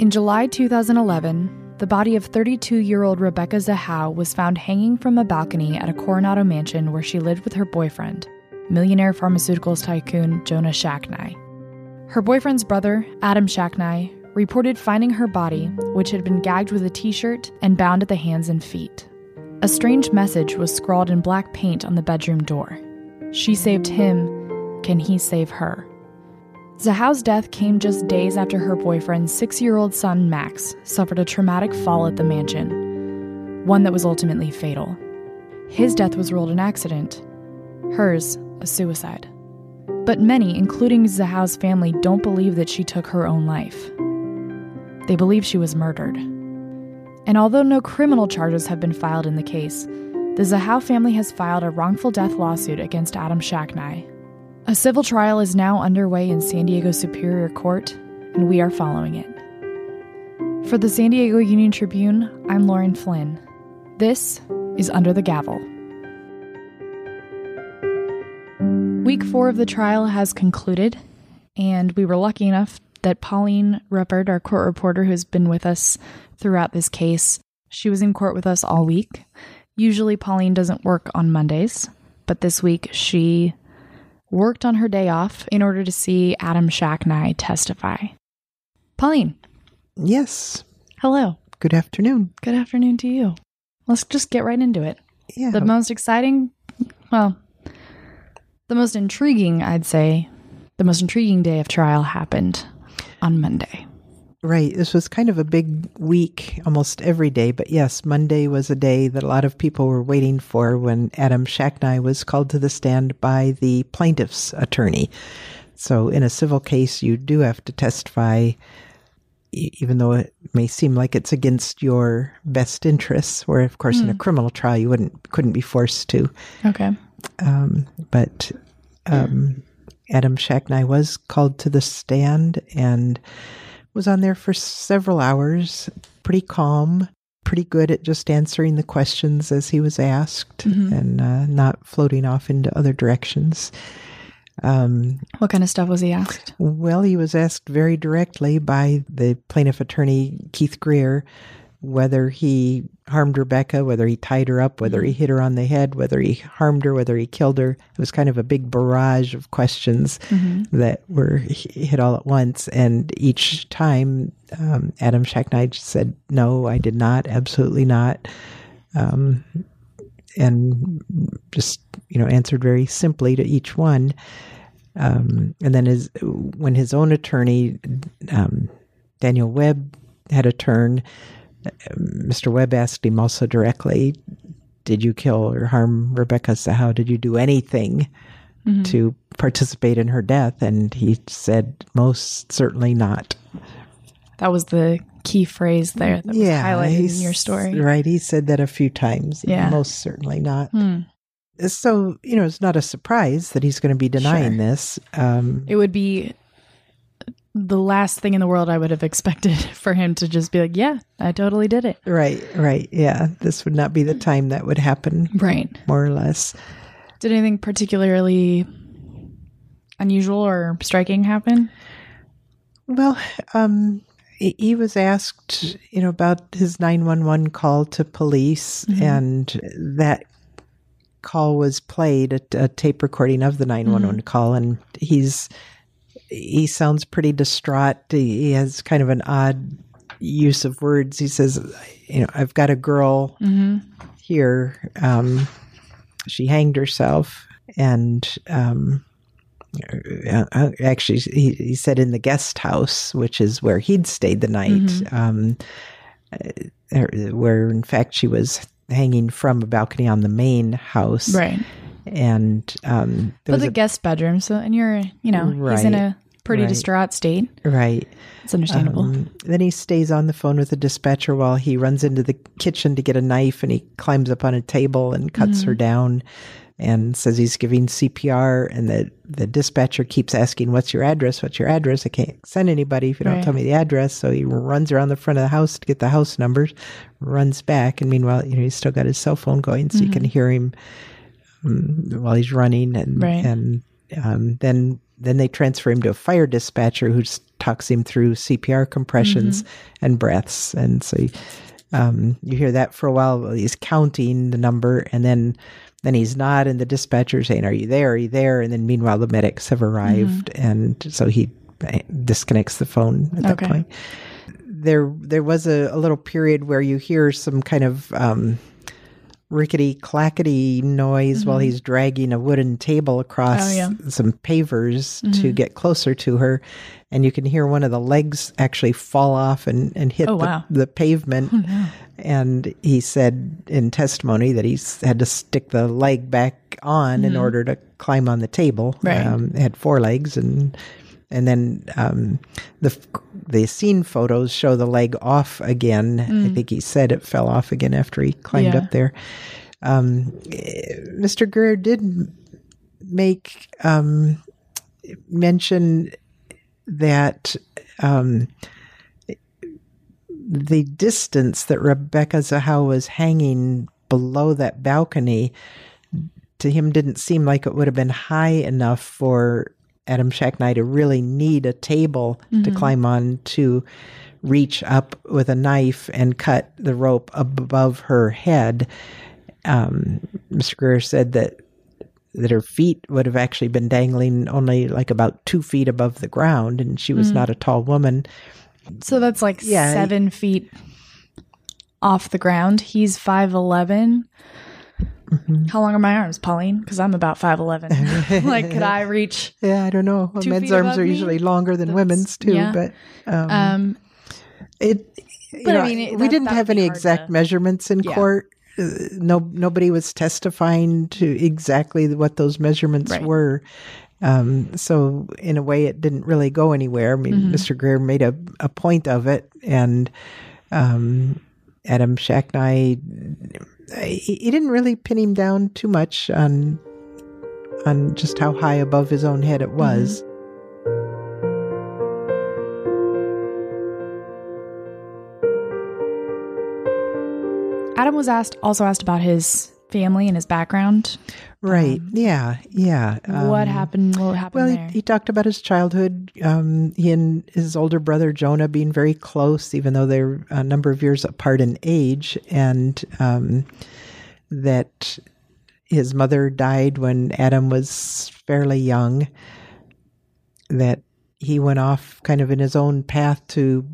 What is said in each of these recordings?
In July 2011, the body of 32 year old Rebecca Zahau was found hanging from a balcony at a Coronado mansion where she lived with her boyfriend, millionaire pharmaceuticals tycoon Jonah Shacknai. Her boyfriend's brother, Adam Shacknai, reported finding her body, which had been gagged with a t shirt and bound at the hands and feet. A strange message was scrawled in black paint on the bedroom door. She saved him, can he save her? Zahau's death came just days after her boyfriend's six year old son, Max, suffered a traumatic fall at the mansion, one that was ultimately fatal. His death was ruled an accident, hers, a suicide. But many, including Zahau's family, don't believe that she took her own life. They believe she was murdered. And although no criminal charges have been filed in the case, the Zahau family has filed a wrongful death lawsuit against Adam Shacknai. A civil trial is now underway in San Diego Superior Court, and we are following it. For the San Diego Union Tribune, I'm Lauren Flynn. This is Under the Gavel. Week four of the trial has concluded, and we were lucky enough that Pauline Repard, our court reporter who's been with us throughout this case, she was in court with us all week. Usually, Pauline doesn't work on Mondays, but this week she worked on her day off in order to see Adam Shacknai testify. Pauline. Yes. Hello. Good afternoon. Good afternoon to you. Let's just get right into it. Yeah. The most exciting, well, the most intriguing, I'd say, the most intriguing day of trial happened on Monday. Right. This was kind of a big week almost every day. But yes, Monday was a day that a lot of people were waiting for when Adam Shacknai was called to the stand by the plaintiff's attorney. So in a civil case, you do have to testify, even though it may seem like it's against your best interests. Where, of course, mm. in a criminal trial, you wouldn't couldn't be forced to. Okay. Um, but um, Adam Shacknai was called to the stand and was on there for several hours, pretty calm, pretty good at just answering the questions as he was asked mm-hmm. and uh, not floating off into other directions. Um, what kind of stuff was he asked? Well, he was asked very directly by the plaintiff attorney, Keith Greer, whether he harmed Rebecca, whether he tied her up, whether he mm-hmm. hit her on the head, whether he harmed her, whether he killed her. It was kind of a big barrage of questions mm-hmm. that were hit all at once. And each time, um, Adam Shacknai said, No, I did not, absolutely not. Um, and just, you know, answered very simply to each one. Um, and then his, when his own attorney, um, Daniel Webb, had a turn, Mr. Webb asked him also directly, Did you kill or harm Rebecca How Did you do anything mm-hmm. to participate in her death? And he said, Most certainly not. That was the key phrase there that was highlighted in your story. Right. He said that a few times. Yeah. Most certainly not. Hmm. So, you know, it's not a surprise that he's going to be denying sure. this. Um, it would be the last thing in the world I would have expected for him to just be like, yeah, I totally did it. Right, right. Yeah. This would not be the time that would happen. Right. More or less. Did anything particularly unusual or striking happen? Well, um, he was asked, you know, about his 911 call to police, mm-hmm. and that call was played, a, a tape recording of the 911 mm-hmm. call, and he's he sounds pretty distraught. He has kind of an odd use of words. He says, "You know, I've got a girl mm-hmm. here. Um, she hanged herself, and um, uh, actually, he, he, said in the guest house, which is where he'd stayed the night, mm-hmm. um, uh, where in fact she was hanging from a balcony on the main house, right." and um, but the a, guest bedroom. So, and you're, you know, right, he's in a pretty right, distraught state. Right. It's understandable. Um, then he stays on the phone with the dispatcher while he runs into the kitchen to get a knife, and he climbs up on a table and cuts mm-hmm. her down, and says he's giving CPR. And the the dispatcher keeps asking, "What's your address? What's your address? I can't send anybody if you don't right. tell me the address." So he runs around the front of the house to get the house numbers, runs back, and meanwhile, you know, he's still got his cell phone going, so mm-hmm. you can hear him um, while he's running, and right. and um, then then they transfer him to a fire dispatcher who talks him through CPR compressions and breaths. And so you, um, you hear that for a while. He's counting the number, and then then he's not, and the dispatcher's saying, "Are you there? Are you there?" And then meanwhile, the medics have arrived, and so he uh, disconnects the phone at that Okay. point. There, there was a, a little period where you hear some kind of um, rickety clackety noise while he's dragging a wooden table across Mm-hmm. Oh, yeah. some pavers to get closer to her and you can hear one of the legs actually fall off and, and hit Oh, the, wow. the pavement and he said in testimony that he's had to stick the leg back on in order to climb on the table Mm-hmm. Right. um, it had four legs and and then um, the the scene photos show the leg off again. I think he said it fell off again after he climbed Mm. Yeah. up there. Um, Mr. Greer did make um, mention that um, the distance that Rebecca Zahau was hanging below that balcony to him didn't seem like it would have been high enough for Adam Shacknai to really need a table to climb on to reach up with a knife and cut the rope above her head. Um, Mr. Greer said that that her feet would have actually been dangling only like about two feet above the ground, and she was not a tall woman. So that's like Yeah, he- seven feet off the ground. He's 5'11. Mm-hmm. How long are my arms, Pauline? Because I'm about 5'11. like, could I reach? Yeah, I don't know. Two Men's arms are me? usually longer than women's too, yeah. but um, Um, it. You But I mean, it- we that- didn't have any exact to- measurements in Yeah. court. Uh, no, nobody was testifying to exactly what those measurements Right. were. Um, so in a way, it didn't really go anywhere. I mean, Mm-hmm. Mr. Greer made a, a point of it, and um, Adam Shacknai, he, he didn't really pin him down too much on on just how high above his own head it mm-hmm. was. Adam was asked also asked about his family and his background. Right? yeah, yeah. what Um, happened? What happened Well, there? he, he talked about his childhood. Um, he and his older brother Jonah being very close, even though they're a number of years apart in age, and um, that his mother died when Adam was fairly young. That he went off kind of in his own path to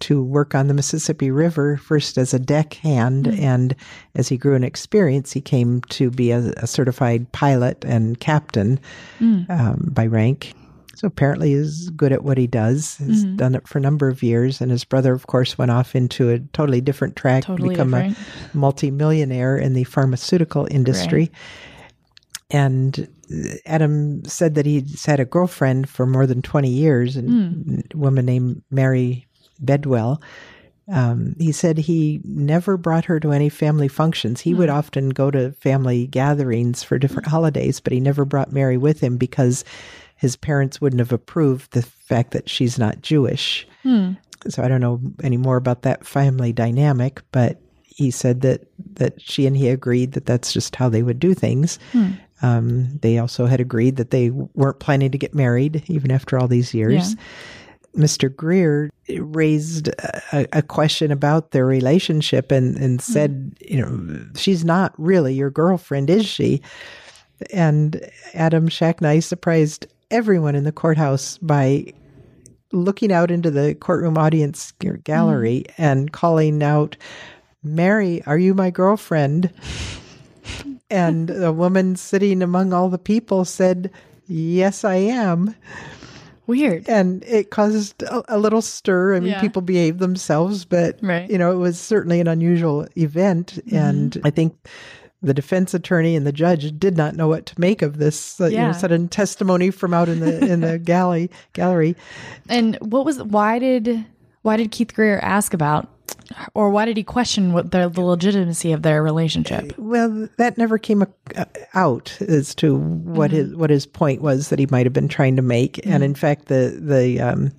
to work on the Mississippi River first as a deckhand, mm. and as he grew in experience, he came to be a, a certified pilot and captain mm. um, by rank. So apparently, he's good at what he does. He's mm-hmm. done it for a number of years, and his brother, of course, went off into a totally different track to Totally become different. a multimillionaire in the pharmaceutical industry. And Adam said that he's had a girlfriend for more than 20 years, and hmm. a woman named Mary Bedwell. Um, he said he never brought her to any family functions. He would often go to family gatherings for different holidays, but he never brought Mary with him because his parents wouldn't have approved the fact that she's not Jewish. So I don't know any more about that family dynamic, but he said that that she and he agreed that that's just how they would do things. Um, they also had agreed that they weren't planning to get married even after all these years. Mr. Greer raised a, a question about their relationship and, and hmm. said, you know, she's not really your girlfriend, is she? And Adam Shacknai surprised everyone in the courthouse by looking out into the courtroom audience gallery hmm. and calling out, Mary, are you my girlfriend? and the woman sitting among all the people said, Yes, I am. Weird. And it caused a, a little stir. I mean, Yeah. people behaved themselves, but, Right. you know, it was certainly an unusual event. And I think the defense attorney and the judge did not know what to make of this uh, you know, sudden testimony from out in the in the galley gallery. And what was why did why did Keith Greer ask about or why did he question what the, the legitimacy of their relationship? Well, that never came uh, out as to what his what his point was that he might have been trying to make, and in fact, the the um,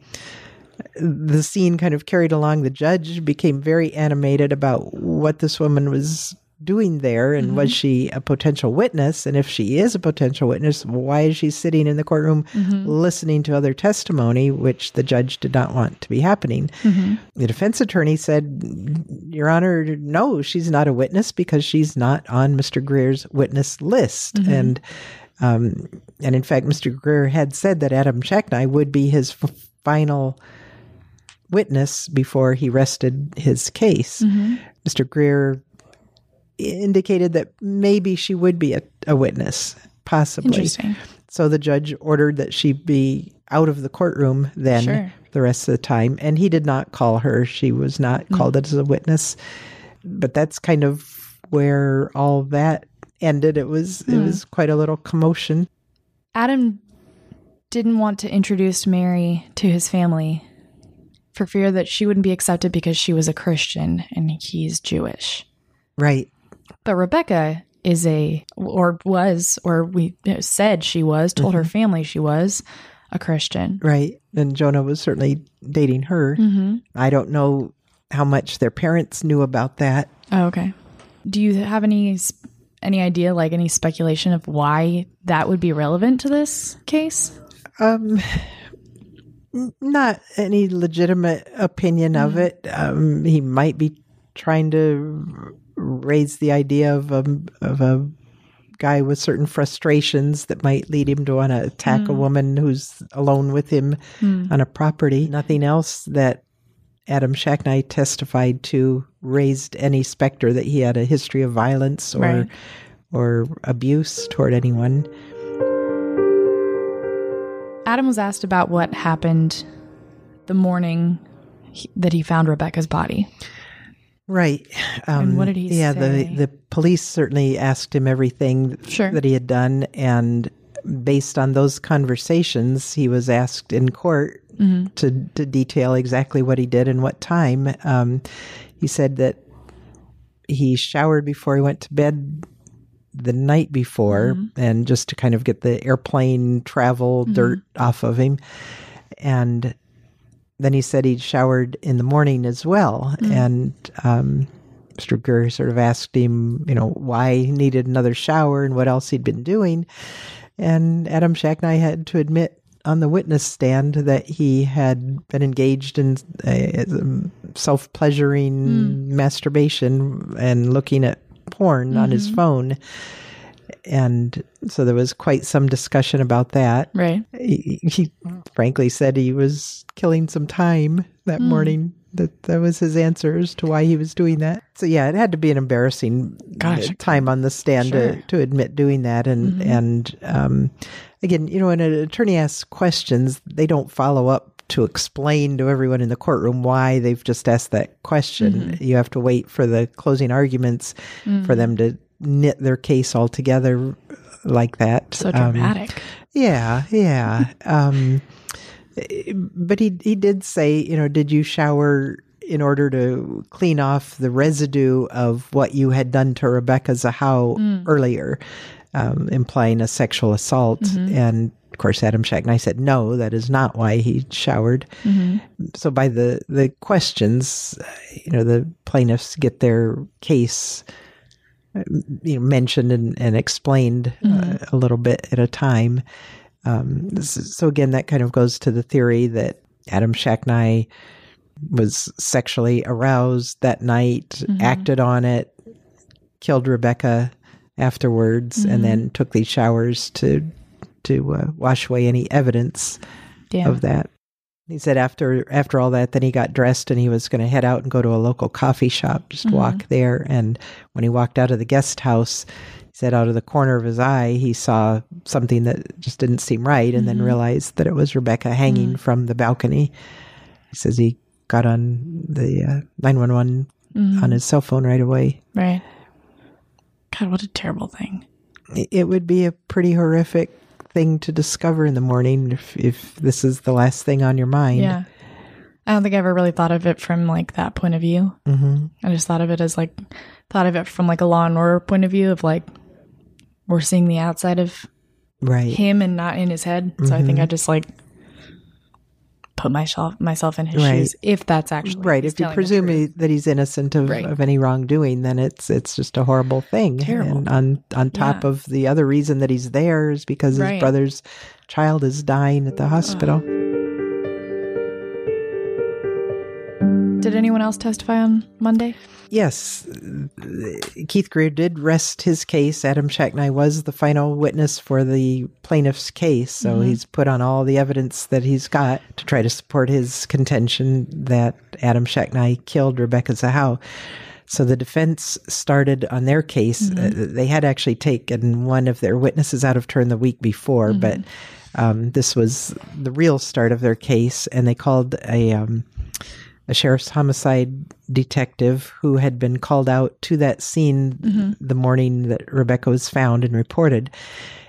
the scene kind of carried along. The judge became very animated about what this woman was doing there and was mm-hmm. she a potential witness? And if she is a potential witness why is she sitting in the courtroom mm-hmm. listening to other testimony which the judge did not want to be happening? Mm-hmm. The defense attorney said your honor no she's not a witness because she's not on mr greer's witness list. And um, and in fact mr greer had said that adam shacknai would be his f- final witness before he rested his case. Mr greer indicated that maybe she would be a, a witness, possibly. Interesting. So the judge ordered that she be out of the courtroom then Sure. the rest of the time. And he did not call her. She was not mm. called as a witness. But that's kind of where all that ended. It was it hmm. was quite a little commotion. Adam didn't want to introduce Mary to his family for fear that she wouldn't be accepted because she was a Christian and he's Jewish. Right. But Rebecca is a, or was, or we said she was, told her family she was a Christian. Right. And Jonah was certainly dating her. I don't know how much their parents knew about that. Oh, okay. Do you have any any idea, like any speculation of why that would be relevant to this case? Um, not any legitimate opinion of it. Um, he might be trying to raise the idea of a of a guy with certain frustrations that might lead him to want to attack a hmm. woman who's alone with him hmm. on a property. Nothing else that Adam Shacknai testified to raised any specter that he had a history of violence or Right. or abuse toward anyone. Adam was asked about what happened the morning that he found Rebecca's body. Right. Um, what did he yeah, say? the the police certainly asked him everything Sure. that he had done, and based on those conversations, he was asked in court Mm-hmm. to to detail exactly what he did and what time. Um, he said that he showered before he went to bed the night before, Mm-hmm. and just to kind of get the airplane travel dirt off of him, and then he said he'd showered in the morning as well. And um, Mr. Greer sort of asked him, you know, why he needed another shower and what else he'd been doing. And Adam Shacknai had to admit on the witness stand that he had been engaged in uh, self pleasuring masturbation and looking at porn on his phone. And so there was quite some discussion about that Right. he, he frankly said he was killing some time that morning. That that was his answer as to why he was doing that. So yeah, it had to be an embarrassing Gosh. uh, time on the stand Sure. to, to admit doing that. And and um, again, you know, when an attorney asks questions, they don't follow up to explain to everyone in the courtroom why they've just asked that question. You have to wait for the closing arguments for them to knit their case all together like that. So Um, dramatic. yeah, yeah. Um, but he he did say, you know, did you shower in order to clean off the residue of what you had done to Rebecca Zahau earlier, um, implying a sexual assault? And of course, Adam Shacknai said no, that is not why he showered. So by the the questions, you know, the plaintiffs get their case you know, mentioned and, and explained uh, a little bit at a time. Um, so again, that kind of goes to the theory that Adam Shacknai was sexually aroused that night, acted on it, killed Rebecca afterwards, and then took these showers to to uh, wash away any evidence Yeah. of that. He said after after all that, then he got dressed and he was going to head out and go to a local coffee shop, just mm-hmm. walk there. And when he walked out of the guest house, he said out of the corner of his eye he saw something that just didn't seem right, and then mm-hmm. realized that it was Rebecca hanging mm. from the balcony. He says he got on the uh, nine one one mm-hmm. on his cell phone right away. Right. God, what a terrible thing. It- It would be a pretty horrific thing to discover in the morning if if this is the last thing on your mind. Yeah. I don't think I ever really thought of it from like that point of view. hmm I just thought of it as like, thought of it from like a law and order point of view of like, we're seeing the outside of Right. him and not in his head. So I think I just like put myself myself in his Right. shoes if that's actually right. If you presume he, that he's innocent of, Right. of any wrongdoing, then it's it's just a horrible thing. Terrible. And on on top Yeah. of the other reason that he's there is because his brother's child is dying at the hospital. Did anyone else testify on Monday? Yes, Keith Greer did rest his case. Adam Shacknai was the final witness for the plaintiff's case, so Mm-hmm. he's put on all the evidence that he's got to try to support his contention that Adam Shacknai killed Rebecca Zahau. So the defense started on their case. Mm-hmm. Uh, they had actually taken one of their witnesses out of turn the week before, Mm-hmm. but um, this was the real start of their case, and they called a um, a sheriff's homicide detective who had been called out to that scene mm-hmm. the morning that Rebecca was found and reported.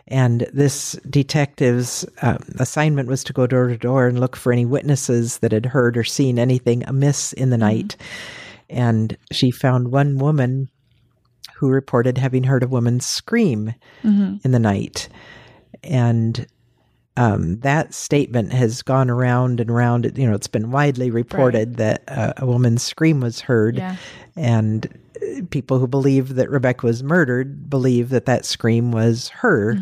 And this detective's um, assignment was to go door to door and look for any witnesses that had heard or seen anything amiss in the mm-hmm. night. And she found one woman who reported having heard a woman scream mm-hmm. in the night. And um, that statement has gone around and around. You know, it's been widely reported that uh, a woman's scream was heard, Yeah. and uh, people who believe that Rebecca was murdered believe that that scream was her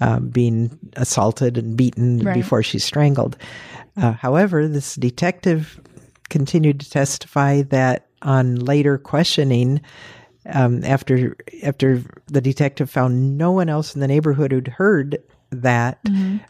um, being assaulted and beaten Right. before she's strangled. Uh, however, this detective continued to testify that on later questioning, um, after after the detective found no one else in the neighborhood who'd heard that,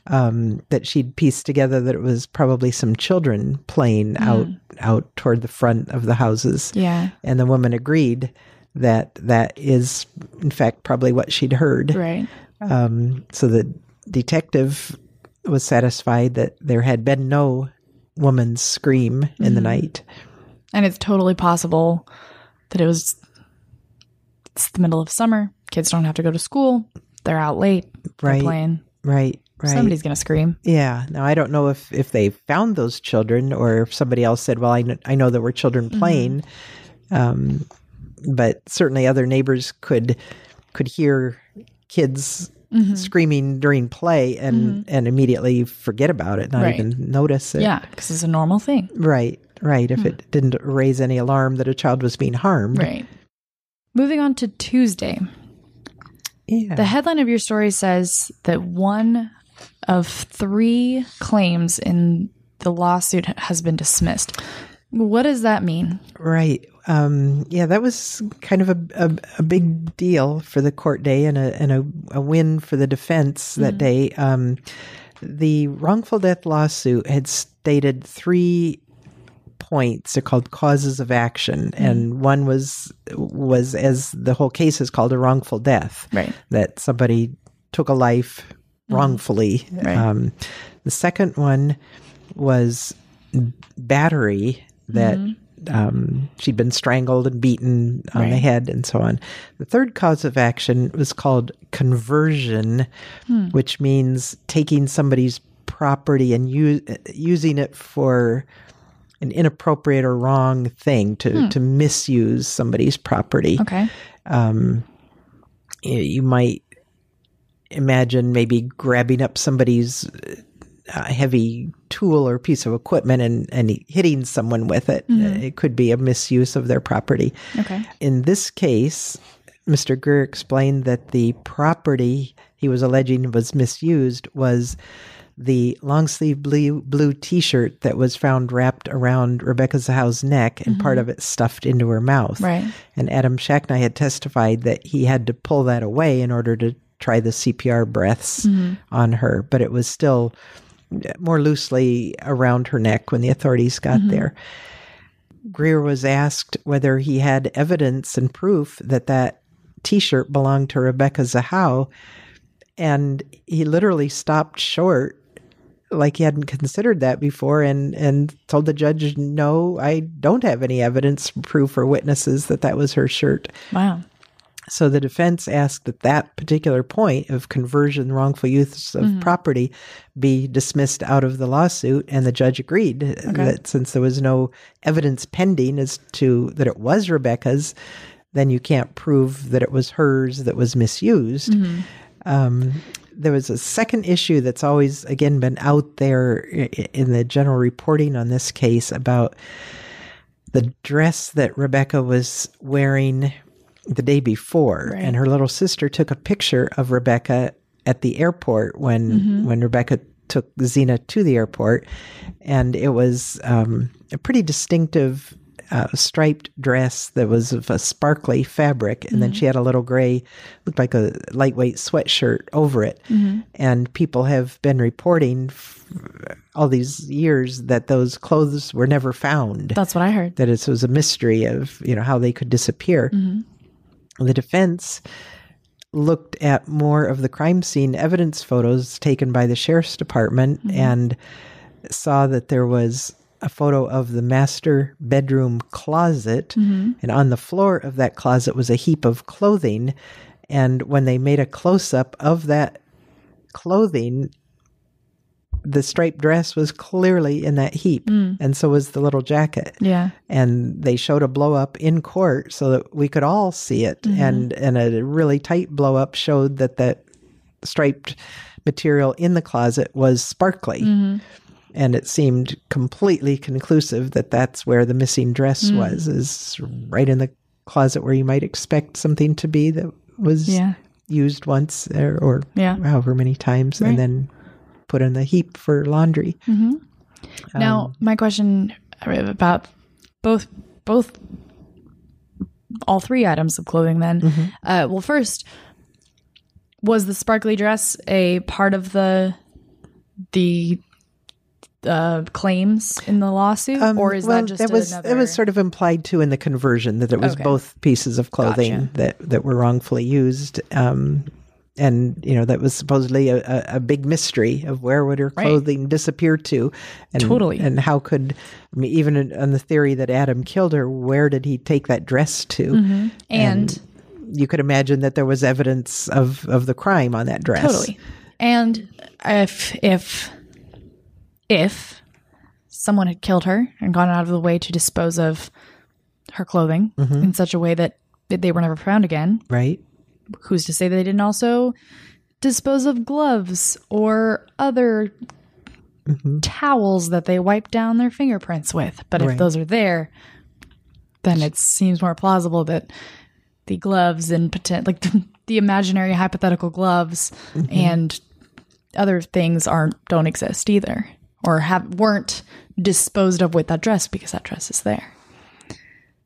um, that she'd pieced together that it was probably some children playing out out toward the front of the houses. Yeah. And the woman agreed that that is, in fact, probably what she'd heard. Right. Um, so the detective was satisfied that there had been no woman's scream in the night. And it's totally possible that it was it's the middle of summer. Kids don't have to go to school. They're out late. They're Right. playing. Right. Right. Somebody's gonna scream. Yeah. Now I don't know if if they found those children or if somebody else said, "Well, I know, I know there were children mm-hmm. playing," um, but certainly other neighbors could could hear kids mm-hmm. screaming during play and mm-hmm. and immediately forget about it, not Right. even notice it. Yeah, because it's a normal thing. Right. Right. If hmm. it didn't raise any alarm that a child was being harmed. Right. Moving on to Tuesday. Yeah. The headline of your story says that one of three claims in the lawsuit has been dismissed. What does that mean? Right. Um, yeah, that was kind of a, a, a big deal for the court day and a and a, a win for the defense that day. Um, the wrongful death lawsuit had stated three points. They're called causes of action, and one was was as the whole case is called a wrongful death. Right. That somebody took a life wrongfully. Right. Um, the second one was battery that um, she'd been strangled and beaten on the head and so on. The third cause of action was called conversion, which means taking somebody's property and u- using it for an inappropriate or wrong thing to, to misuse somebody's property Okay. um, you, you might imagine maybe grabbing up somebody's uh, heavy tool or piece of equipment and, and hitting someone with it. Uh, It could be a misuse of their property. Okay. In this case, Mr. Greer explained that the property he was alleging was misused was the long sleeve blue, blue t shirt that was found wrapped around Rebecca Zahau's neck and part mm-hmm. of it stuffed into her mouth. Right. And Adam Shacknai had testified that he had to pull that away in order to try the CPR breaths mm-hmm. on her, but it was still more loosely around her neck when the authorities got mm-hmm. there. Greer was asked whether he had evidence and proof that that T-shirt belonged to Rebecca Zahau, and he literally stopped short, like he hadn't considered that before, and and told the judge, "No, I don't have any evidence, proof, or witnesses that that was her shirt." Wow. So the defense asked that that particular point of conversion, wrongful use of property, be dismissed out of the lawsuit, and the judge agreed that since there was no evidence pending as to that it was Rebecca's, then you can't prove that it was hers that was misused. Um, there was a second issue that's always again been out there in the general reporting on this case about the dress that Rebecca was wearing the day before, Right. and her little sister took a picture of Rebecca at the airport when when Rebecca took Zena to the airport, and it was um, a pretty distinctive. Uh, striped dress that was of a sparkly fabric, and then mm-hmm. she had a little gray, looked like a lightweight sweatshirt over it. Mm-hmm. And people have been reporting f- all these years that those clothes were never found That's what I heard. that it was a mystery of you know how they could disappear. Mm-hmm. The defense looked at more of the crime scene evidence photos taken by the sheriff's department and saw that there was a photo of the master bedroom closet mm-hmm. and on the floor of that closet was a heap of clothing. And when they made a close up of that clothing the striped dress was clearly in that heap mm. and so was the little jacket. Yeah. and they showed a blow up in court so that we could all see it. Mm-hmm. And and a really tight blow up showed that that striped material in the closet was sparkly mm-hmm. And it seemed completely conclusive that that's where the missing dress hmm. was is right in the closet where you might expect something to be that was Yeah. used once or, or Yeah. however many times Right. and then put in the heap for laundry mm-hmm. Now, um, my question uh, about both both all three items of clothing then. Mm-hmm. Uh, well, first, was the sparkly dress a part of the the uh, claims in the lawsuit, or is Um, well, that just was another? it was sort of implied too in the conversion that it was Okay. both pieces of clothing Gotcha. that that were wrongfully used um and you know that was supposedly a, a, big mystery of where would her Right. clothing disappear to and Totally. and how could I mean, even on the theory that adam killed her where did he take that dress to Mm-hmm. and you could imagine that there was evidence of of the crime on that dress Totally. And if if if someone had killed her and gone out of the way to dispose of her clothing mm-hmm. in such a way that they were never found again, right. Who's to say they didn't also dispose of gloves or other mm-hmm. towels that they wiped down their fingerprints with? But if those are there, then it seems more plausible that the gloves and potent like the, the imaginary hypothetical gloves mm-hmm. and other things aren't don't exist either or have weren't disposed of with that dress because that dress is there.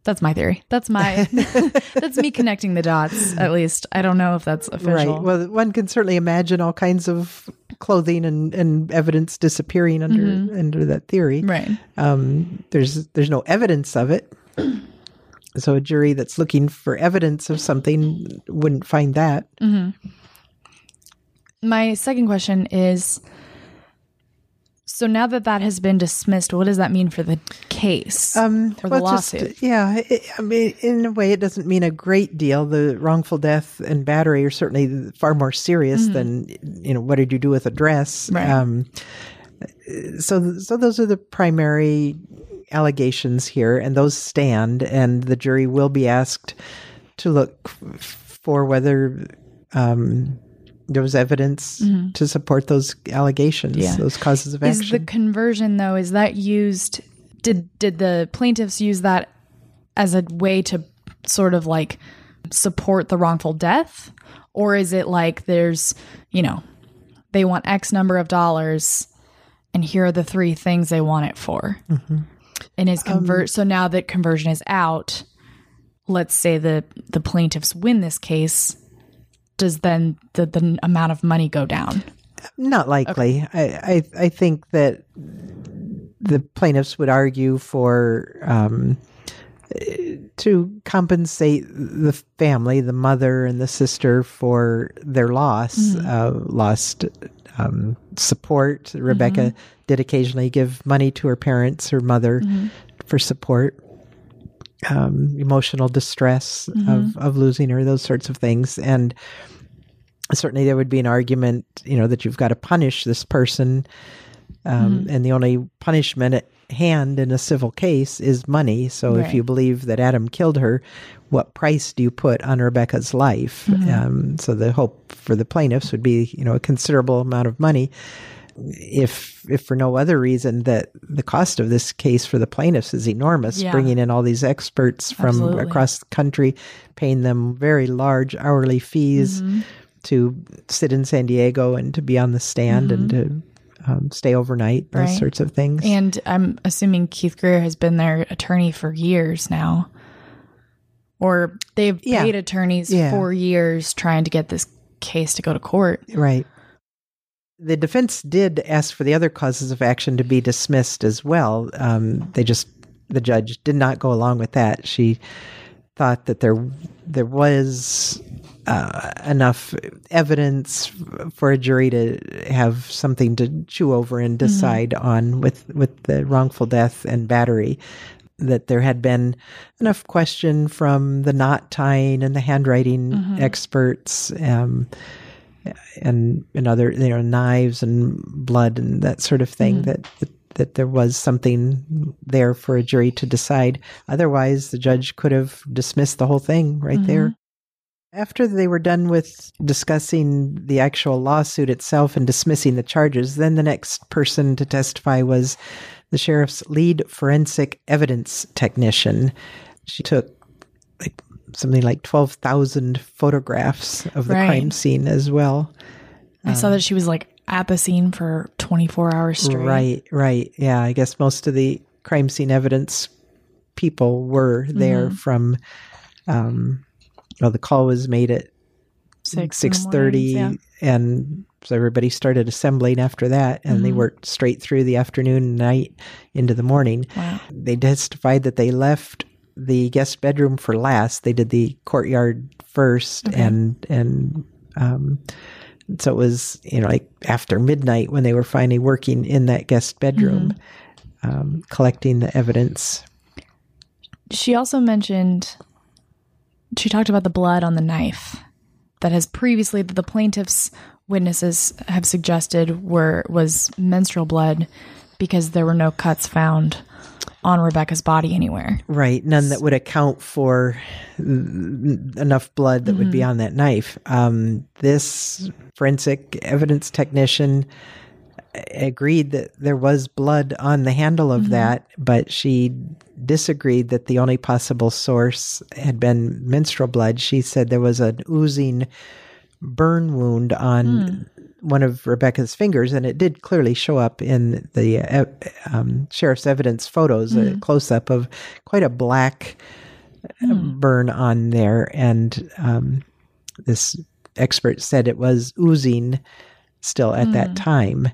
That's my theory. That's my that's me connecting the dots at least. I don't know if that's official. Right. Well, one can certainly imagine all kinds of clothing and, and evidence disappearing under under that theory. Right. Um, there's there's no evidence of it, so a jury that's looking for evidence of something wouldn't find that. My second question is so now that that has been dismissed, what does that mean for the case Um, or the well, just- lawsuit? yeah, it, I mean, in a way, it doesn't mean a great deal. The wrongful death and battery are certainly far more serious than you know. What did you do with a dress? Mm-hmm. Right. Um, so, so those are the primary allegations here, and those stand. And the jury will be asked to look for whether um, there was evidence to support those allegations, Mm-hmm. Yeah. those causes of action. Is the conversion though is that used did did the plaintiffs use that as a way to sort of like support the wrongful death or is it like there's, you know, they want x number of dollars and here are the three things they want it for. And is convert so now that conversion is out, let's say the the plaintiffs win this case, does then the, the amount of money go down? Not likely. I, I I think that the plaintiffs would argue for um, to compensate the family, the mother and the sister, for their loss, uh, lost um, support. Rebecca did occasionally give money to her parents, her mother, for support. Um, emotional distress of, of losing her, those sorts of things, and certainly there would be an argument, you know, that you've got to punish this person Um, And the only punishment at hand in a civil case is money. So if you believe that Adam killed her, what price do you put on Rebecca's life? Um, so the hope for the plaintiffs would be, you know, a considerable amount of money. If, if for no other reason that the cost of this case for the plaintiffs is enormous, Yeah. bringing in all these experts from Absolutely. across the country, paying them very large hourly fees Mm-hmm. to sit in San Diego and to be on the stand and to um, stay overnight, those Mm-hmm. Right. sorts of things. And I'm assuming Keith Greer has been their attorney for years now. Or they've Yeah. paid attorneys Yeah. for years trying to get this case to go to court. Right. The defense did ask for the other causes of action to be dismissed as well. Um, they just, the judge did not go along with that. She thought that there there was uh, enough evidence for a jury to have something to chew over and decide on with with the wrongful death and battery that there had been enough question from the knot tying and the handwriting experts um, and and other you know knives and blood and that sort of thing mm-hmm. that, that that there was something there for a jury to decide. Otherwise the judge could have dismissed the whole thing right mm-hmm. there. After they were done with discussing the actual lawsuit itself and dismissing the charges then the next person to testify was the sheriff's lead forensic evidence technician. She took like something like 12,000 photographs of the Right. crime scene as well. I saw that she was like at the scene for 24 hours straight. Right, right. Yeah, I guess most of the crime scene evidence people were there Mm-hmm. from um well the call was made at Six in 6:30 yeah. and so everybody started assembling after that and Mm-hmm. they worked straight through the afternoon and night into the morning. Wow. They testified that they left the guest bedroom for last. They did the courtyard first, and and um, so it was you know like after midnight when they were finally working in that guest bedroom, um, collecting the evidence. She also mentioned, she talked about the blood on the knife that has previously, that the plaintiff's witnesses have suggested were was menstrual blood because there were no cuts found on Rebecca's body anywhere. Right, none that would account for mm, enough blood that would be on that knife. Um, this forensic evidence technician agreed that there was blood on the handle of that, but she disagreed that the only possible source had been menstrual blood. She said there was an oozing burn wound on one of Rebecca's fingers, and it did clearly show up in the uh, um, sheriff's evidence photos, a close up of quite a black uh, burn on there. And um, this expert said it was oozing still at that time.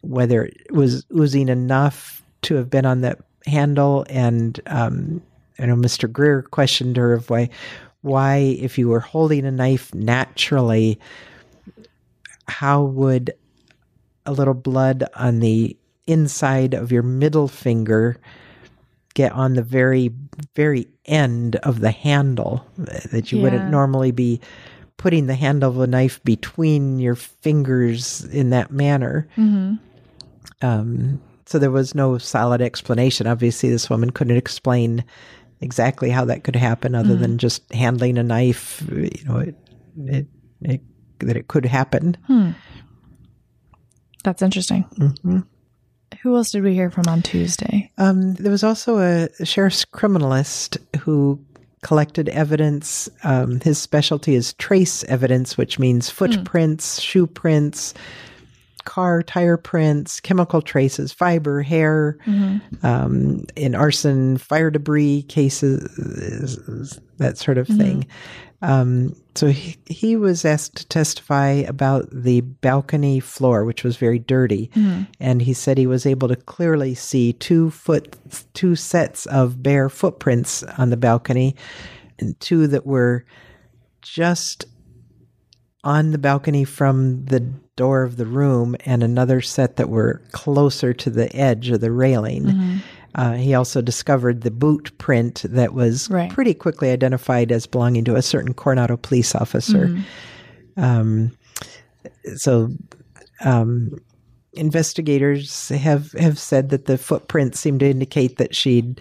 Whether it was oozing enough to have been on the handle, and um, I know Mr. Greer questioned her of why, why if you were holding a knife naturally, how would a little blood on the inside of your middle finger get on the very very end of the handle that you Yeah. wouldn't normally be putting the handle of a knife between your fingers in that manner? Um, so there was no solid explanation. Obviously this woman couldn't explain exactly how that could happen other than just handling a knife. You know it, it, it that it could happen That's interesting. Who else did we hear from on Tuesday? Um, there was also a sheriff's criminalist who collected evidence. Um, his specialty is trace evidence, which means footprints, shoe prints, car tire prints, chemical traces, fiber, hair, um, in arson, fire debris cases, that sort of thing. Um, so he, he was asked to testify about the balcony floor, which was very dirty, and he said he was able to clearly see two foot, two sets of bare footprints on the balcony, and two that were just on the balcony from the door of the room, and another set that were closer to the edge of the railing. Uh, he also discovered the boot print that was Right. pretty quickly identified as belonging to a certain Coronado police officer. Um, so, um, investigators have have said that the footprints seem to indicate that she'd,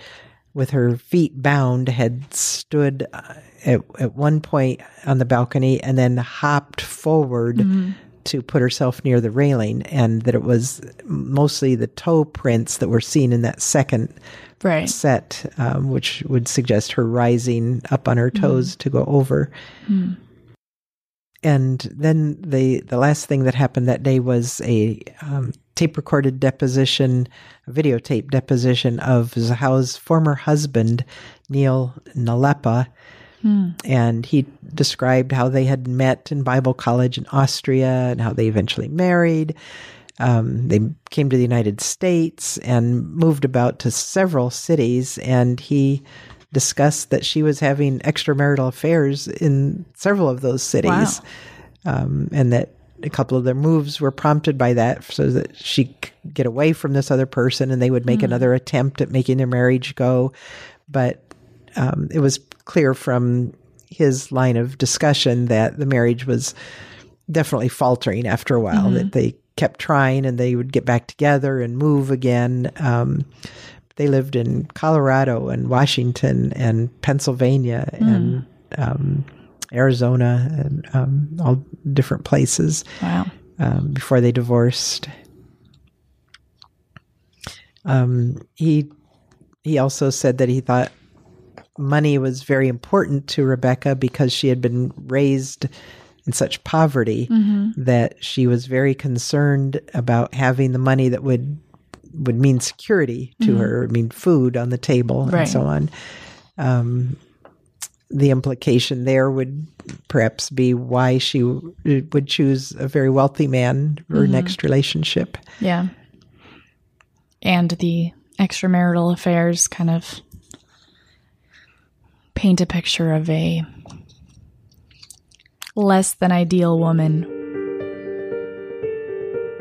with her feet bound, had stood uh, at at one point on the balcony and then hopped forward. To put herself near the railing, and that it was mostly the toe prints that were seen in that second Right. set, um, which would suggest her rising up on her toes to go over. And then the the last thing that happened that day was a um, tape recorded deposition, a videotape deposition of Zahau's former husband, Neil Nalepa. And he described how they had met in Bible college in Austria and how they eventually married. Um, they came to the United States and moved about to several cities. And he discussed that she was having extramarital affairs in several of those cities, um, and that a couple of their moves were prompted by that, so that she could get away from this other person, and they would make another attempt at making their marriage go. But um, it was clear from his line of discussion that the marriage was definitely faltering after a while, that they kept trying and they would get back together and move again. Um, they lived in Colorado and Washington and Pennsylvania and um, Arizona and um, all different places Wow. um, before they divorced. Um, he he also said that he thought money was very important to Rebecca because she had been raised in such poverty mm-hmm. that she was very concerned about having the money that would would mean security to mm-hmm. her, would mean food on the table Right. and so on. Um, the implication there would perhaps be why she w- would choose a very wealthy man for her mm-hmm. next relationship. Yeah. And the extramarital affairs kind of paint a picture of a less than ideal woman.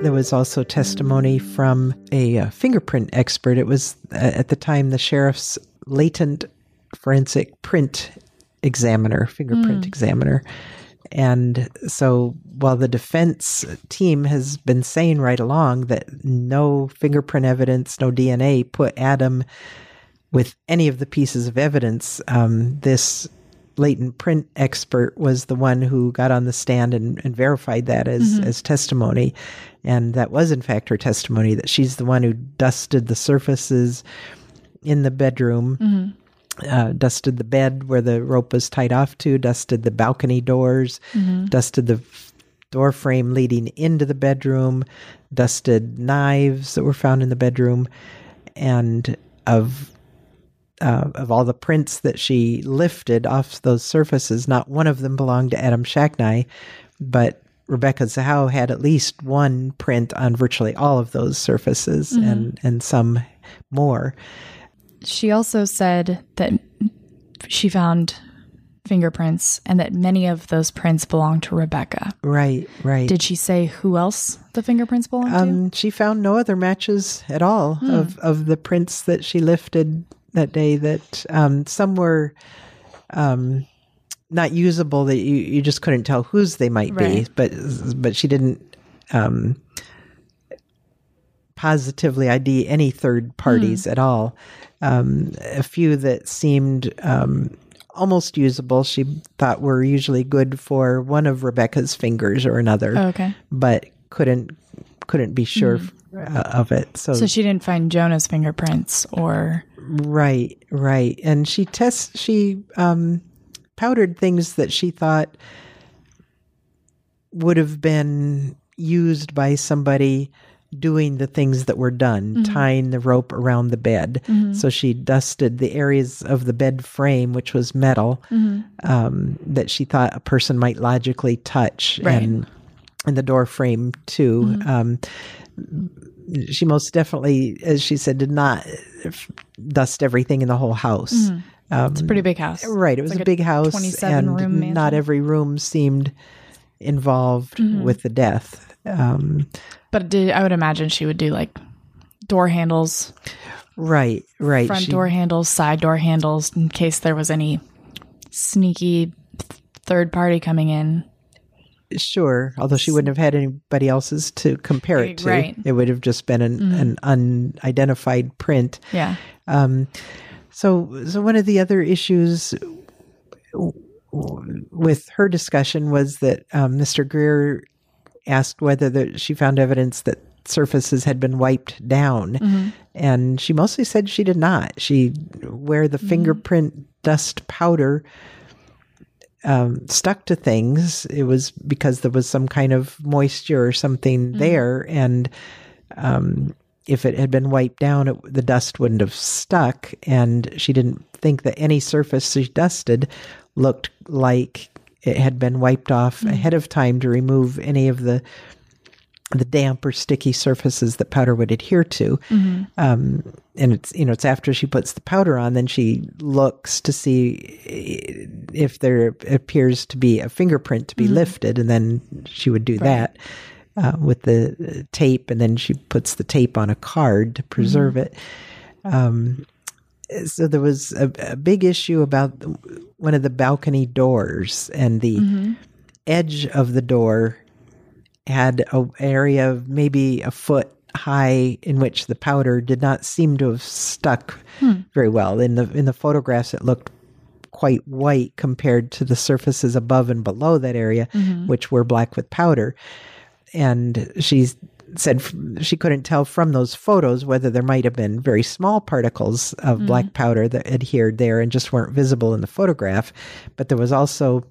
There was also testimony from a uh, fingerprint expert. It was uh, at the time the sheriff's latent forensic print examiner, fingerprint examiner. And so while the defense team has been saying right along that no fingerprint evidence, no DNA put Adam with any of the pieces of evidence, um, this latent print expert was the one who got on the stand and, and verified that as, as testimony. And that was, in fact, her testimony that she's the one who dusted the surfaces in the bedroom, uh, dusted the bed where the rope was tied off to, dusted the balcony doors, dusted the f- door frame leading into the bedroom, dusted knives that were found in the bedroom, and of uh, of all the prints that she lifted off those surfaces, not one of them belonged to Adam Shacknai, but Rebecca Zahau had at least one print on virtually all of those surfaces and, and some more. She also said that she found fingerprints and that many of those prints belong to Rebecca. Right, right. Did she say who else the fingerprints belong to? Um, she found no other matches at all of, of the prints that she lifted that day. That um, some were um, not usable. That you, you just couldn't tell whose they might be. But but she didn't um, positively ID any third parties at all. Um, a few that seemed um, almost usable, she thought were usually good for one of Rebecca's fingers or another Oh, okay. but couldn't couldn't be sure uh, of it. So, So she didn't find Jonah's fingerprints or right, right, and she tests she um, powdered things that she thought would have been used by somebody doing the things that were done, tying the rope around the bed. So she dusted the areas of the bed frame, which was metal, um, that she thought a person might logically touch, Right. and and the door frame too. Um, she most definitely, as she said, did not dust everything in the whole house. it's a pretty big house. Right, it was like a big house, 27 and room mansion. not every room seemed involved with the death. Um, But did I would imagine she would do like door handles, right, right. front She- door handles, side door handles in case there was any sneaky third party coming in. Sure, although she wouldn't have had anybody else's to compare it to. Right. It would have just been an, an unidentified print. Yeah. Um, so, so one of the other issues with her discussion was that um, Mr. Greer asked whether the, she found evidence that surfaces had been wiped down, and she mostly said she did not. She where the fingerprint dust powder um, stuck to things, it was because there was some kind of moisture or something there, and um, if it had been wiped down, it, the dust wouldn't have stuck. And she didn't think that any surface she dusted looked like it had been wiped off ahead of time to remove any of the the damp or sticky surfaces that powder would adhere to. Um, and it's you know it's after she puts the powder on, then she looks to see if there appears to be a fingerprint to be lifted, and then she would do that uh, with the tape, and then she puts the tape on a card to preserve it. Um, so there was a, a big issue about one of the balcony doors, and the edge of the door had a area of maybe a foot high in which the powder did not seem to have stuck hmm. very well. In the in the photographs, it looked quite white compared to the surfaces above and below that area, mm-hmm. which were black with powder. And she said she couldn't tell from those photos whether there might have been very small particles of hmm. black powder that adhered there and just weren't visible in the photograph. But there was also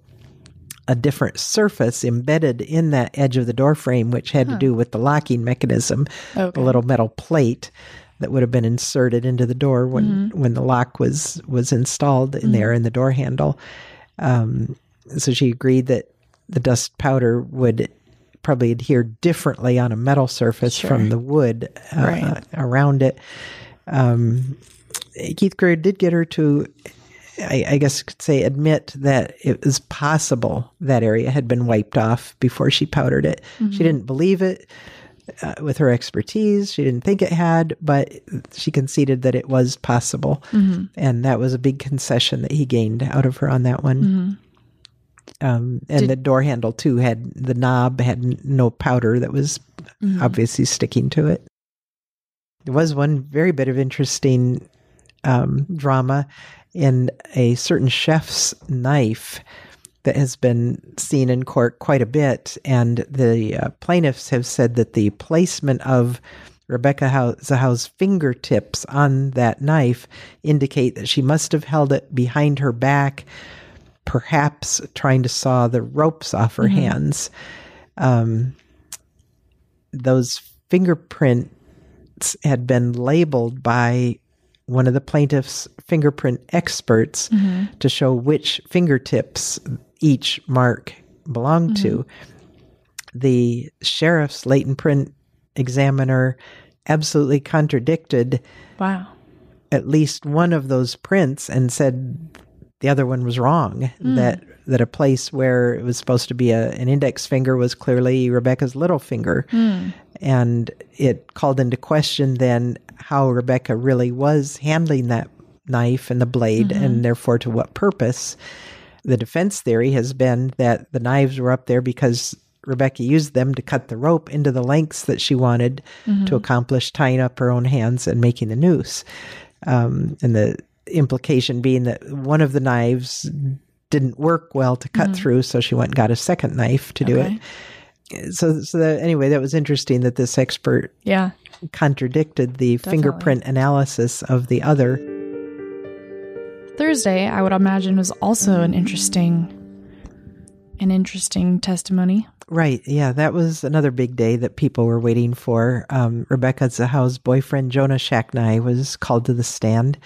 a different surface embedded in that edge of the door frame, which had to do with the locking mechanism, Okay. a little metal plate that would have been inserted into the door when when the lock was was installed in there in the door handle. Um, so she agreed that the dust powder would probably adhere differently on a metal surface from the wood uh, Right. around it. Um, Keith Greer did get her to, I, I guess, you could say, admit that it was possible that area had been wiped off before she powdered it. She didn't believe it uh, with her expertise. She didn't think it had, but she conceded that it was possible. And that was a big concession that he gained out of her on that one. Um, and the door handle, too, had the knob had no powder that was obviously sticking to it. There was one very bit of interesting um, drama in a certain chef's knife that has been seen in court quite a bit. And the uh, plaintiffs have said that the placement of Rebecca Zahau's fingertips on that knife indicate that she must have held it behind her back, perhaps trying to saw the ropes off her hands. Um, those fingerprints had been labeled by one of the plaintiff's fingerprint experts mm-hmm. to show which fingertips each mark belonged to. Mm-hmm. The sheriff's latent print examiner absolutely contradicted Wow. at least one of those prints and said the other one was wrong. Mm. That that a place where it was supposed to be a, an index finger was clearly Rebecca's little finger, mm. And it called into question then how Rebecca really was handling that knife and the blade, mm-hmm. and therefore to what purpose. The defense theory has been that the knives were up there because Rebecca used them to cut the rope into the lengths that she wanted mm-hmm. to accomplish tying up her own hands and making the noose. Um, and the implication being that one of the knives didn't work well to cut mm-hmm. through, so she went and got a second knife to do it. So, so that, anyway, that was interesting that this expert Yeah. contradicted the fingerprint analysis of the other. Thursday, I would imagine, was also an interesting, an interesting testimony. Right. Yeah, that was another big day that people were waiting for. Um, Rebecca Zahau's boyfriend, Jonah Shacknai, was called to the stand.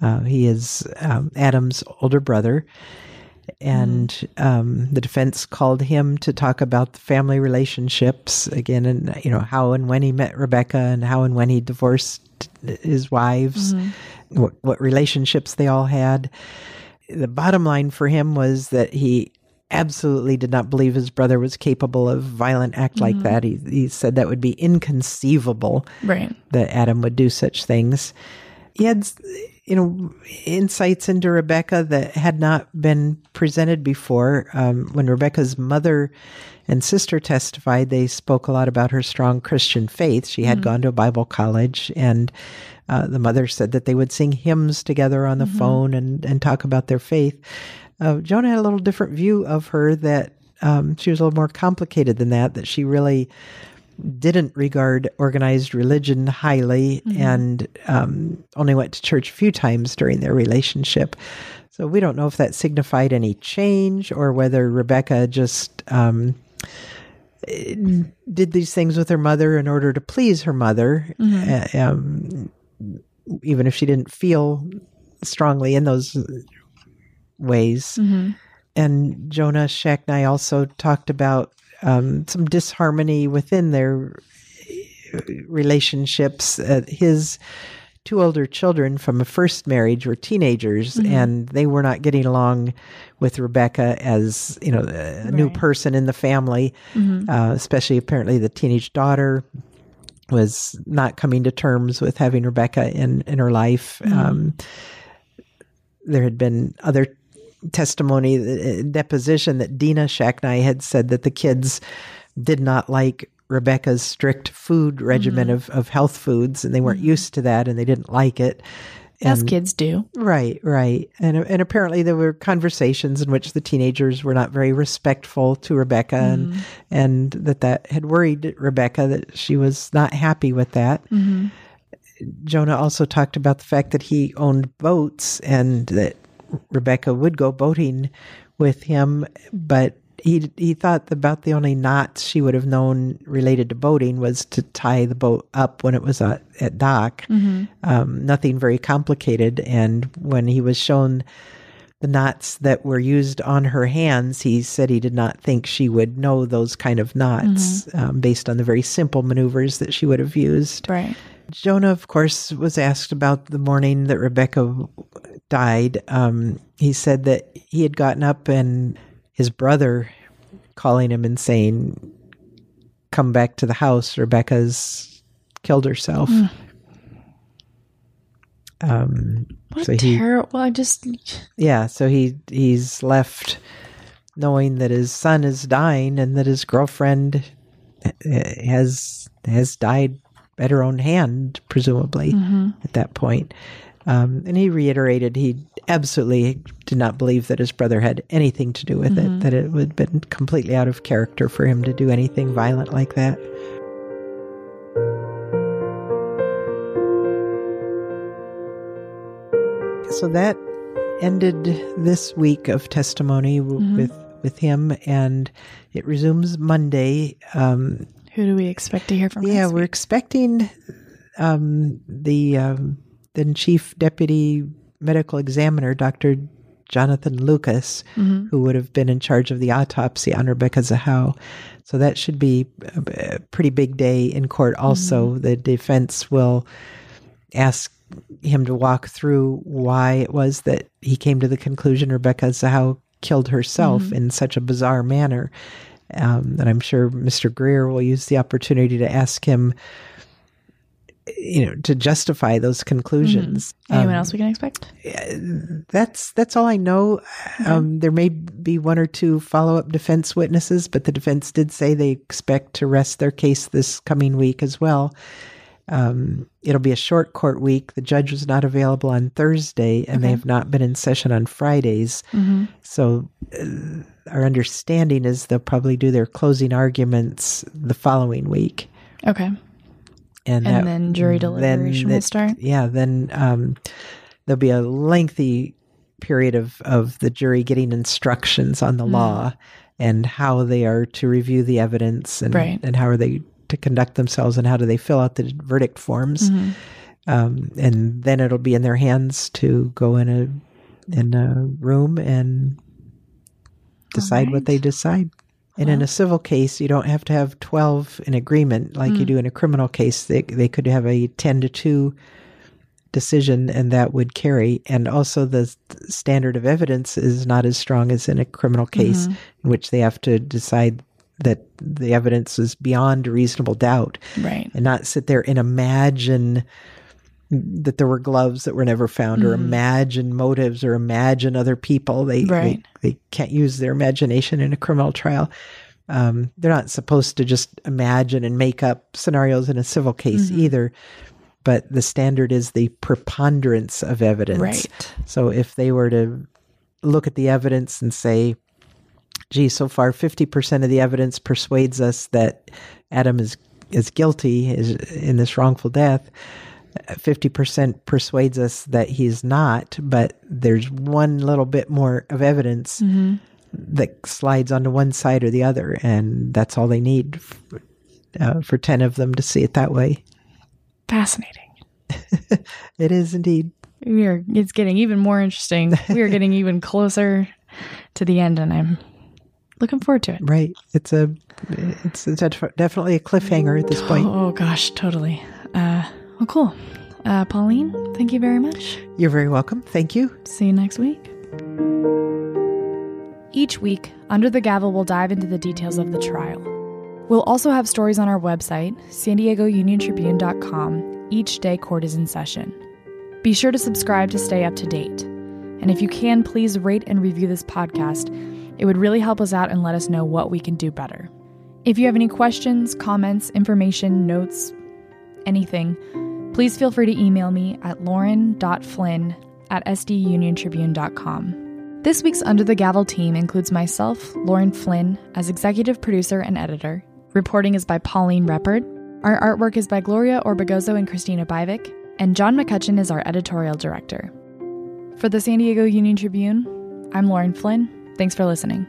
Uh, he is um, Adam's older brother. Mm-hmm. And um, the defense called him to talk about the family relationships again, and you know how and when he met Rebecca, and how and when he divorced his wives, mm-hmm. what, what relationships they all had. The bottom line for him was that he absolutely did not believe his brother was capable of violent act like mm-hmm. that. He, he said that would be inconceivable Right. that Adam would do such things. He had you know, insights into Rebecca that had not been presented before. Um, when Rebecca's mother and sister testified, they spoke a lot about her strong Christian faith. She had gone to a Bible college, and uh, the mother said that they would sing hymns together on the phone and, and talk about their faith. Uh, Jonah had a little different view of her that um, she was a little more complicated than that, that she really didn't regard organized religion highly and um, only went to church a few times during their relationship. So we don't know if that signified any change or whether Rebecca just um, did these things with her mother in order to please her mother, uh, um, even if she didn't feel strongly in those ways. And Jonah Shacknai also talked about um, some disharmony within their uh, relationships. Uh, his two older children from a first marriage were teenagers, and they were not getting along with Rebecca as you know a new person in the family. Uh, especially apparently the teenage daughter was not coming to terms with having Rebecca in in her life. Um, there had been other testimony, uh, deposition that Dina Shacknai had said that the kids did not like Rebecca's strict food regimen mm-hmm. of, of health foods, and they weren't mm-hmm. used to that, and they didn't like it. As kids do. Right, right, and and apparently there were conversations in which the teenagers were not very respectful to Rebecca, and mm-hmm. and that that had worried Rebecca that she was not happy with that. Jonah also talked about the fact that he owned boats and that Rebecca would go boating with him, but he he thought about the only knots she would have known related to boating was to tie the boat up when it was at, at dock. Um, nothing very complicated. And when he was shown the knots that were used on her hands, he said he did not think she would know those kind of knots um, based on the very simple maneuvers that she would have used. Right. Jonah, of course, was asked about the morning that Rebecca died. Um, he said that he had gotten up and his brother calling him and saying, Come back to the house. Rebecca's killed herself. Um, What so a he, terrible. Well, I just. yeah, so he he's left knowing that his son is dying and that his girlfriend uh, has has died at her own hand, presumably at that point. Um, and he reiterated he absolutely did not believe that his brother had anything to do with it, that it would have been completely out of character for him to do anything violent like that. So that ended this week of testimony w- with with him, and it resumes Monday. Um, Who do we expect to hear from? yeah, we're expecting um, the um, then chief deputy medical examiner, Doctor Jonathan Lucas, mm-hmm. who would have been in charge of the autopsy on Rebecca Zahau. So that should be a, pretty big day in court. Also, mm-hmm. the defense will ask him to walk through why it was that he came to the conclusion Rebecca Zahau killed herself mm-hmm. in such a bizarre manner. Um, and I'm sure Mr. Greer will use the opportunity to ask him, you know, to justify those conclusions. Anyone else we can expect? That's that's all I know. Um, there may be one or two follow up defense witnesses, but the defense did say they expect to rest their case this coming week as well. Um, it'll be a short court week. The judge was not available on Thursday, and they have not been in session on Fridays. So, uh, our understanding is they'll probably do their closing arguments the following week, Okay. And, And that- then jury deliberation will that- start? Yeah, then um, there'll be a lengthy period of of the jury getting instructions on the Hmm. law and how they are to review the evidence and Right. and how are they to conduct themselves and how do they fill out the verdict forms. Mm-hmm. Um, and then it'll be in their hands to go in a in a room and decide what they decide. And in a civil case, you don't have to have 12 in agreement like you mm. do in a criminal case. They, they could have a 10 to 2 decision and that would carry. And also, the standard of evidence is not as strong as in a criminal case, mm-hmm. in which they have to decide that the evidence is beyond reasonable doubt Right. and not sit there and imagine that there were gloves that were never found or Mhm. imagine motives or imagine other people. They, Right. they, they can't use their imagination in a criminal trial. Um, they're not supposed to just imagine and make up scenarios in a civil case Mhm. either. But the standard is the preponderance of evidence. Right. So if they were to look at the evidence and say, gee, so far 50% of the evidence persuades us that Adam is, is guilty is in this wrongful death, 50% persuades us that he's not, but there's one little bit more of evidence hmm that slides onto one side or the other, and that's all they need f- uh, for 10 of them to see it that way. Fascinating. It is indeed. We are. It's getting even more interesting. We are getting even closer to the end, and I'm looking forward to it. Right. It's a it's, it's a, definitely a cliffhanger at this point. Oh gosh, totally. Uh, well, cool. Uh, Pauline, thank you very much. You're very welcome. Thank you. See you next week. Each week, Under the Gavel will dive into the details of the trial. We'll also have stories on our website, san diego union tribune.com, each day court is in session. Be sure to subscribe to stay up to date. And if you can, please rate and review this podcast. It would really help us out and let us know what we can do better. If you have any questions, comments, information, notes, anything, please feel free to email me at lauren.flynn at sduniontribune.com. This week's Under the Gavel team includes myself, Lauren Flynn, as executive producer and editor. Reporting is by Pauline Repard. Our artwork is by Gloria Orbegozo and Christina Bivik, and John McCutcheon is our editorial director. For the San Diego Union Tribune, I'm Lauren Flynn. Thanks for listening.